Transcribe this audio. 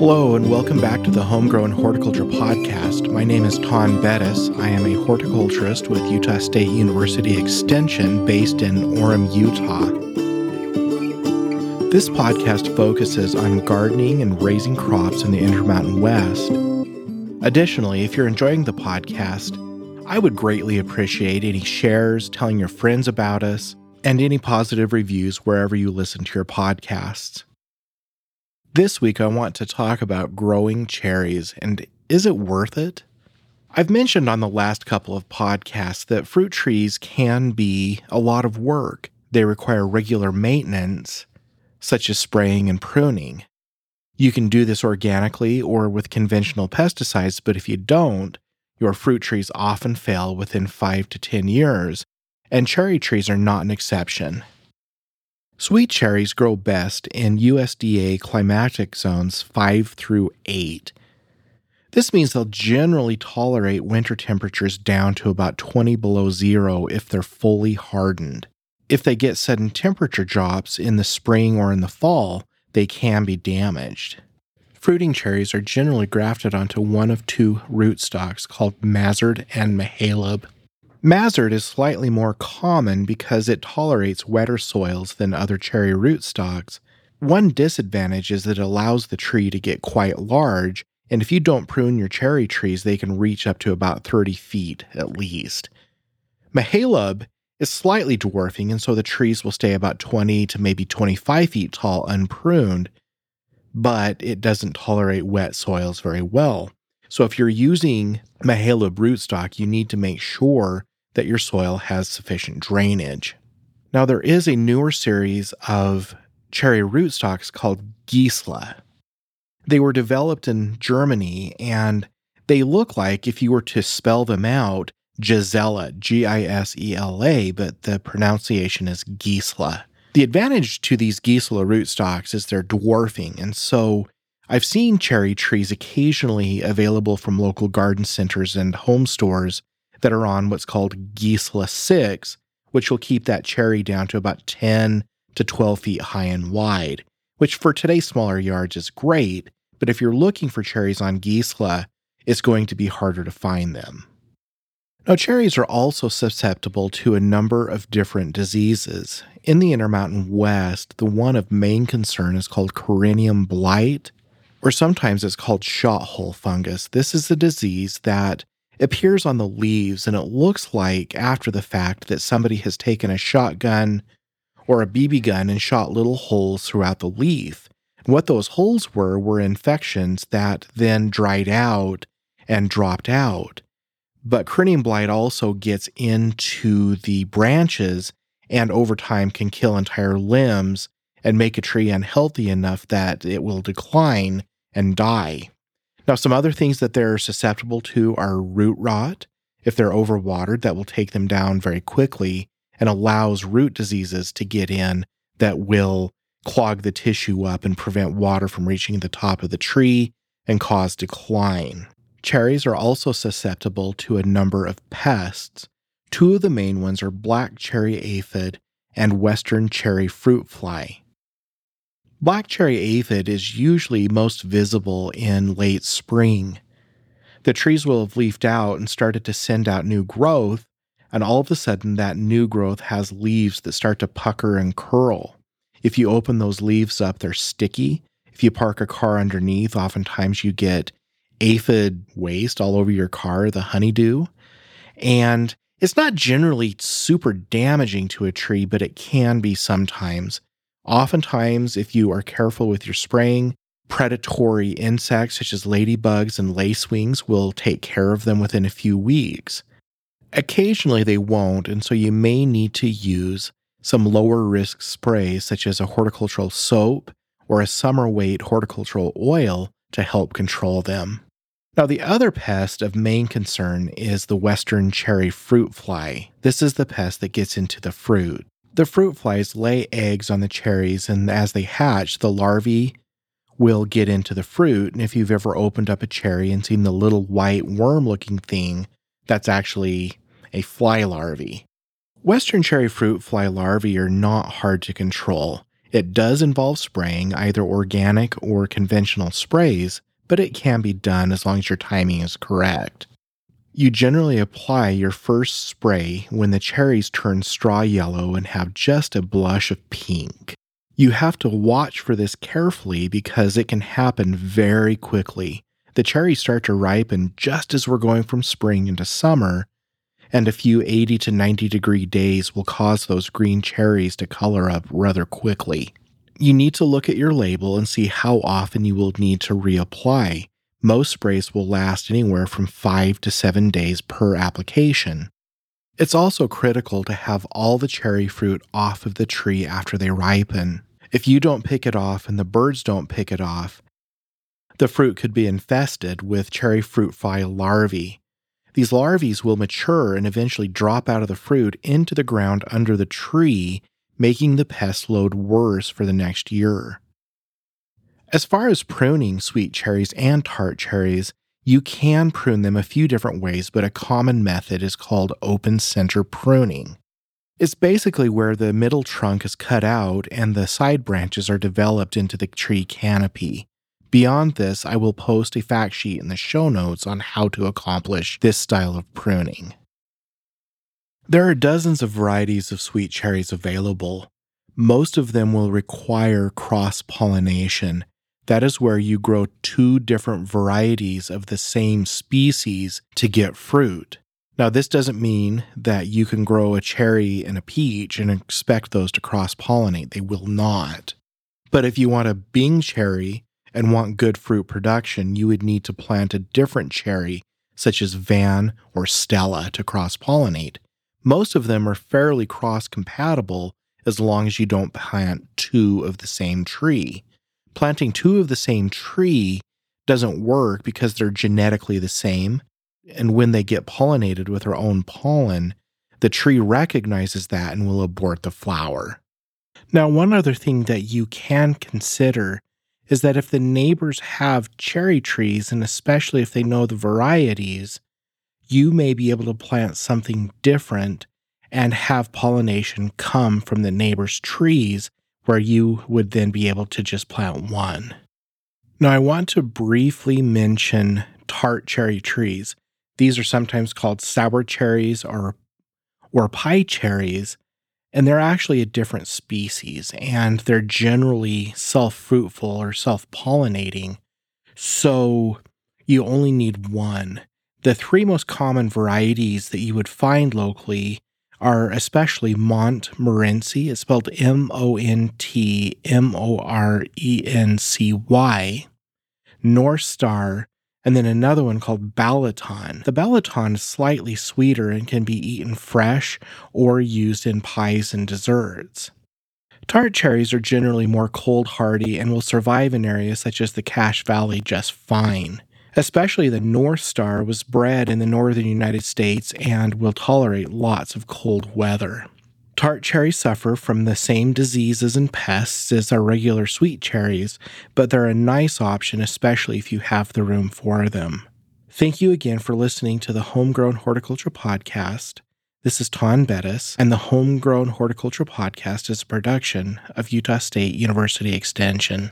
Hello, and welcome back to the Homegrown Horticulture Podcast. My name is Taun Beddes. I am a horticulturist with Utah State University Extension based in Orem, Utah. This podcast focuses on gardening and raising crops in the Intermountain West. Additionally, if you're enjoying the podcast, I would greatly appreciate any shares, telling your friends about us, and any positive reviews wherever you listen to your podcasts. This week, I want to talk about growing cherries and is it worth it? I've mentioned on the last couple of podcasts that fruit trees can be a lot of work. They require regular maintenance, such as spraying and pruning. You can do this organically or with conventional pesticides, but if you don't, your fruit trees often fail within 5 to 10 years, and cherry trees are not an exception. Sweet cherries grow best in USDA climatic zones 5 through 8. This means they'll generally tolerate winter temperatures down to about 20 below zero if they're fully hardened. If they get sudden temperature drops in the spring or in the fall, they can be damaged. Fruiting cherries are generally grafted onto one of two rootstocks called Mazzard and Mahaleb. Mazzard is slightly more common because it tolerates wetter soils than other cherry rootstocks. One disadvantage is that it allows the tree to get quite large, and if you don't prune your cherry trees, they can reach up to about 30 feet at least. Mahaleb is slightly dwarfing, and so the trees will stay about 20 to maybe 25 feet tall unpruned, but it doesn't tolerate wet soils very well. So if you're using Mahaleb rootstock, you need to make sure that your soil has sufficient drainage. Now, there is a newer series of cherry rootstocks called Gisela. They were developed in Germany and they look like, if you were to spell them out, Gisela, G I S E L A, but the pronunciation is Gisela. The advantage to these Gisela rootstocks is they're dwarfing, and so I've seen cherry trees occasionally available from local garden centers and home stores that are on what's called Gisela 6, which will keep that cherry down to about 10 to 12 feet high and wide, which for today's smaller yards is great, but if you're looking for cherries on Gisela, it's going to be harder to find them. Now, cherries are also susceptible to a number of different diseases. In the Intermountain West, the one of main concern is called Coryneum blight, or sometimes it's called shot hole fungus. This is a disease that appears on the leaves, and it looks like after the fact that somebody has taken a shotgun or a BB gun and shot little holes throughout the leaf. What those holes were were infections that then dried out and dropped out. But Coryneum blight also gets into the branches and over time can kill entire limbs and make a tree unhealthy enough that it will decline and die. Now, some other things that they're susceptible to are root rot. If they're overwatered, that will take them down very quickly and allows root diseases to get in that will clog the tissue up and prevent water from reaching the top of the tree and cause decline. Cherries are also susceptible to a number of pests. Two of the main ones are black cherry aphid and western cherry fruit fly. Black cherry aphid is usually most visible in late spring. The trees will have leafed out and started to send out new growth, and all of a sudden, that new growth has leaves that start to pucker and curl. If you open those leaves up, they're sticky. If you park a car underneath, oftentimes you get aphid waste all over your car, the honeydew. And it's not generally super damaging to a tree, but it can be sometimes. Oftentimes, if you are careful with your spraying, predatory insects such as ladybugs and lacewings will take care of them within a few weeks. Occasionally, they won't, and so you may need to use some lower risk sprays such as a horticultural soap or a summer weight horticultural oil to help control them. Now, the other pest of main concern is the western cherry fruit fly. This is the pest that gets into the fruit. The fruit flies lay eggs on the cherries, and as they hatch, the larvae will get into the fruit. And if you've ever opened up a cherry and seen the little white worm looking thing, that's actually a fly larvae. Western cherry fruit fly larvae are not hard to control. It does involve spraying either organic or conventional sprays, but it can be done as long as your timing is correct. You generally apply your first spray when the cherries turn straw yellow and have just a blush of pink. You have to watch for this carefully because it can happen very quickly. The cherries start to ripen just as we're going from spring into summer, and a few 80 to 90 degree days will cause those green cherries to color up rather quickly. You need to look at your label and see how often you will need to reapply. Most sprays will last anywhere from 5 to 7 days per application. It's also critical to have all the cherry fruit off of the tree after they ripen. If you don't pick it off and the birds don't pick it off, the fruit could be infested with cherry fruit fly larvae. These larvae will mature and eventually drop out of the fruit into the ground under the tree, making the pest load worse for the next year. As far as pruning sweet cherries and tart cherries, you can prune them a few different ways, but a common method is called open center pruning. It's basically where the middle trunk is cut out and the side branches are developed into the tree canopy. Beyond this, I will post a fact sheet in the show notes on how to accomplish this style of pruning. There are dozens of varieties of sweet cherries available. Most of them will require cross pollination, that is where you grow two different varieties of the same species to get fruit. Now, this doesn't mean that you can grow a cherry and a peach and expect those to cross pollinate. They will not. But if you want a Bing cherry and want good fruit production, you would need to plant a different cherry, such as Van or Stella, to cross pollinate. Most of them are fairly cross compatible as long as you don't plant two of the same tree planting two of the same tree doesn't work because they're genetically the same. And when they get pollinated with their own pollen, the tree recognizes that and will abort the flower. Now, one other thing that you can consider is that if the neighbors have cherry trees, and especially if they know the varieties, you may be able to plant something different and have pollination come from the neighbor's trees where you would then be able to just plant one. Now, I want to briefly mention tart cherry trees. These are sometimes called sour cherries or, or pie cherries, and they're actually a different species, and they're generally self fruitful or self pollinating. So you only need one. The three most common varieties that you would find locally are especially Montmorency. It's spelled M O N T M O R E N C Y, North Star, and then another one called Balaton. The Balaton is slightly sweeter and can be eaten fresh or used in pies and desserts. Tart cherries are generally more cold hardy and will survive in areas such as the Cache Valley just fine especially the North Star, was bred in the northern United States and will tolerate lots of cold weather. Tart cherries suffer from the same diseases and pests as our regular sweet cherries, but they're a nice option, especially if you have the room for them. Thank you again for listening to the Homegrown Horticulture Podcast. This is Taun Beddes, and the Homegrown Horticulture Podcast is a production of Utah State University Extension.